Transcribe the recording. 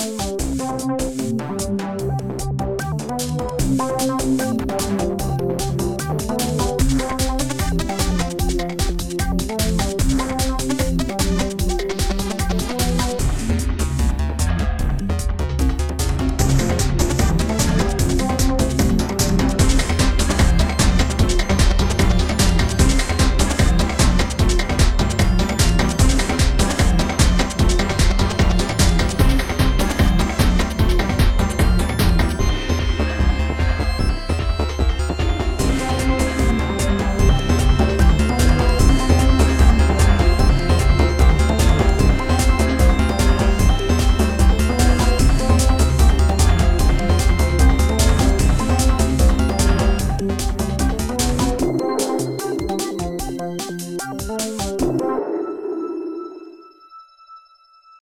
Música Música